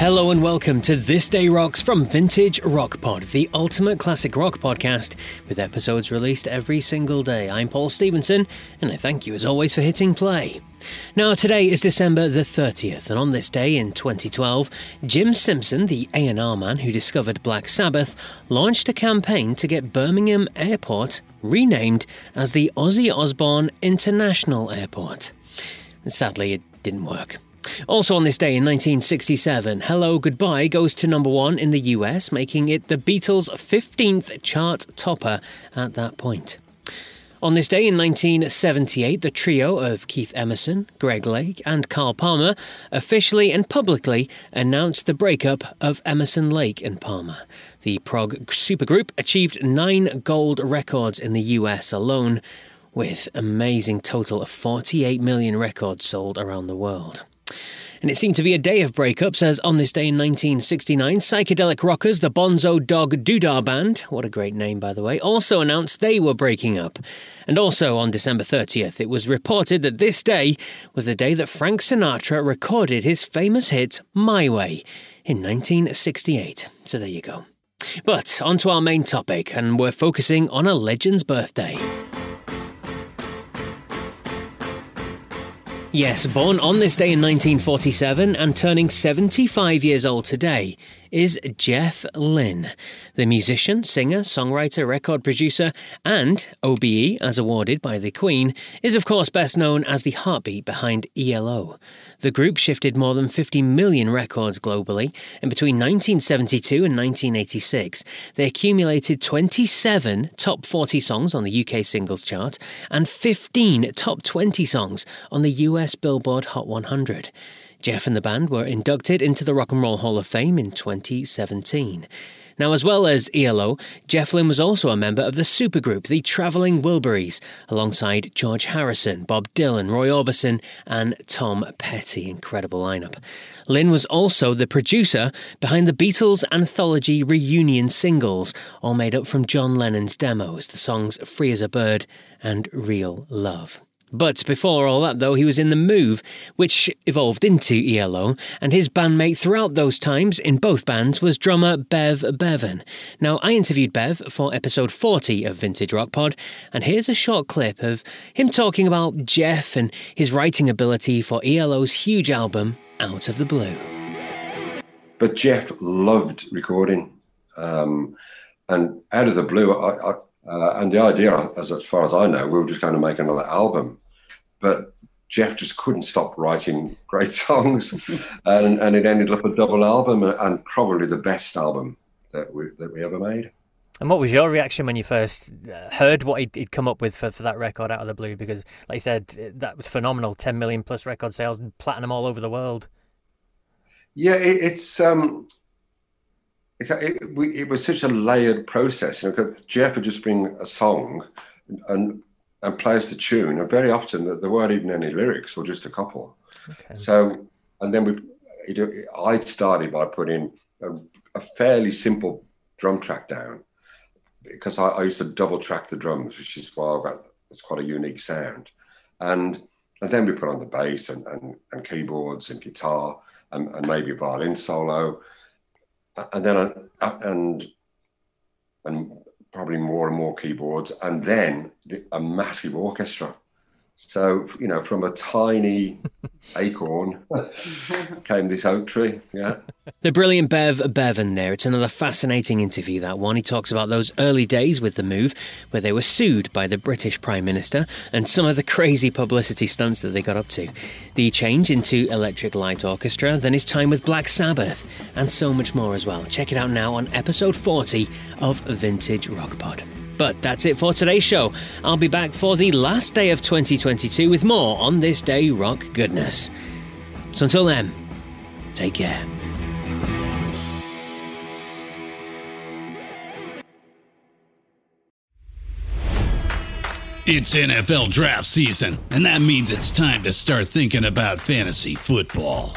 Hello and welcome to This Day Rocks from Vintage Rock Pod, the ultimate classic rock podcast with episodes released every single day. I'm Paul Stevenson, and I thank you as always for hitting play. Now, today is December the 30th, and on this day in 2012, Jim Simpson, the A&R man who discovered Black Sabbath, launched a campaign to get Birmingham Airport renamed as the Ozzy Osbourne International Airport. Sadly, it didn't work. Also on this day in 1967, Hello Goodbye goes to number one in the US, making it the Beatles' 15th chart topper at that point. On this day in 1978, the trio of Keith Emerson, Greg Lake, and Carl Palmer officially and publicly announced the breakup of Emerson, Lake, and Palmer. The prog supergroup achieved nine gold records in the US alone, with amazing total of 48 million records sold around the world. And it seemed to be a day of breakups, as on this day in 1969, psychedelic rockers, the Bonzo Dog Doodah Band, what a great name by the way, also announced they were breaking up. And also on December 30th, it was reported that this day was the day that Frank Sinatra recorded his famous hit My Way in 1968. So there you go. But on to our main topic, and we're focusing on a legend's birthday. Yes, born on this day in 1947 and turning 75 years old today is Jeff Lynne. The musician, singer, songwriter, record producer, and OBE, as awarded by the Queen, is of course best known as the heartbeat behind ELO. The group shifted more than 50 million records globally, and between 1972 and 1986, they accumulated 27 top 40 songs on the UK singles chart and 15 top 20 songs on the US Billboard Hot 100. Jeff and the band were inducted into the Rock and Roll Hall of Fame in 2017. Now, as well as ELO, Jeff Lynne was also a member of the supergroup The Travelling Wilburys, alongside George Harrison, Bob Dylan, Roy Orbison, and Tom Petty. Incredible lineup. Lynne was also the producer behind the Beatles anthology reunion singles, all made up from John Lennon's demos, the songs Free as a Bird and Real Love. But before all that, though, he was in The Move, which evolved into ELO, and his bandmate throughout those times in both bands was drummer Bev Bevan. Now, I interviewed Bev for episode 40 of Vintage Rock Pod, and here's a short clip of him talking about Jeff and his writing ability for ELO's huge album, Out of the Blue. But Jeff loved recording, um, and Out of the Blue, I, I uh, and the idea, as, as far as I know, we were just going to make another album but Jeff just couldn't stop writing great songs, and, and it ended up a double album and probably the best album that we that we ever made. And what was your reaction when you first uh, heard what he'd, he'd, come up with for, for that record out of the blue? Because, like you said, that was phenomenal 10 million plus record sales, platinum all over the world. Yeah, it, it's. um it, it, we, it, was such a layered process. You know, Jeff would just bring a song and and plays the tune. And very often there weren't even any lyrics or just a couple. Okay. So, and then we, I started by putting a, a, fairly simple drum track down because I, I, used to double track the drums, which is why I got it's quite a unique sound. And and then we put on the bass and, and, and keyboards and guitar. and, and maybe violin solo, and then and and probably more and more keyboards, and then a massive orchestra. So, you know, from a tiny acorn came this oak tree. Yeah. The brilliant Bev Bevan there. It's another fascinating interview, that one. He talks about those early days with the move where they were sued by the British Prime Minister and some of the crazy publicity stunts that they got up to. The change into Electric Light Orchestra, then his time with Black Sabbath, and so much more as well. Check it out now on episode 40 of Vintage Rock Pod. But that's it for today's show. I'll be back for the last day of 2022 with more on this day rock goodness. So until then, take care. It's NFL draft season, and that means it's time to start thinking about fantasy football.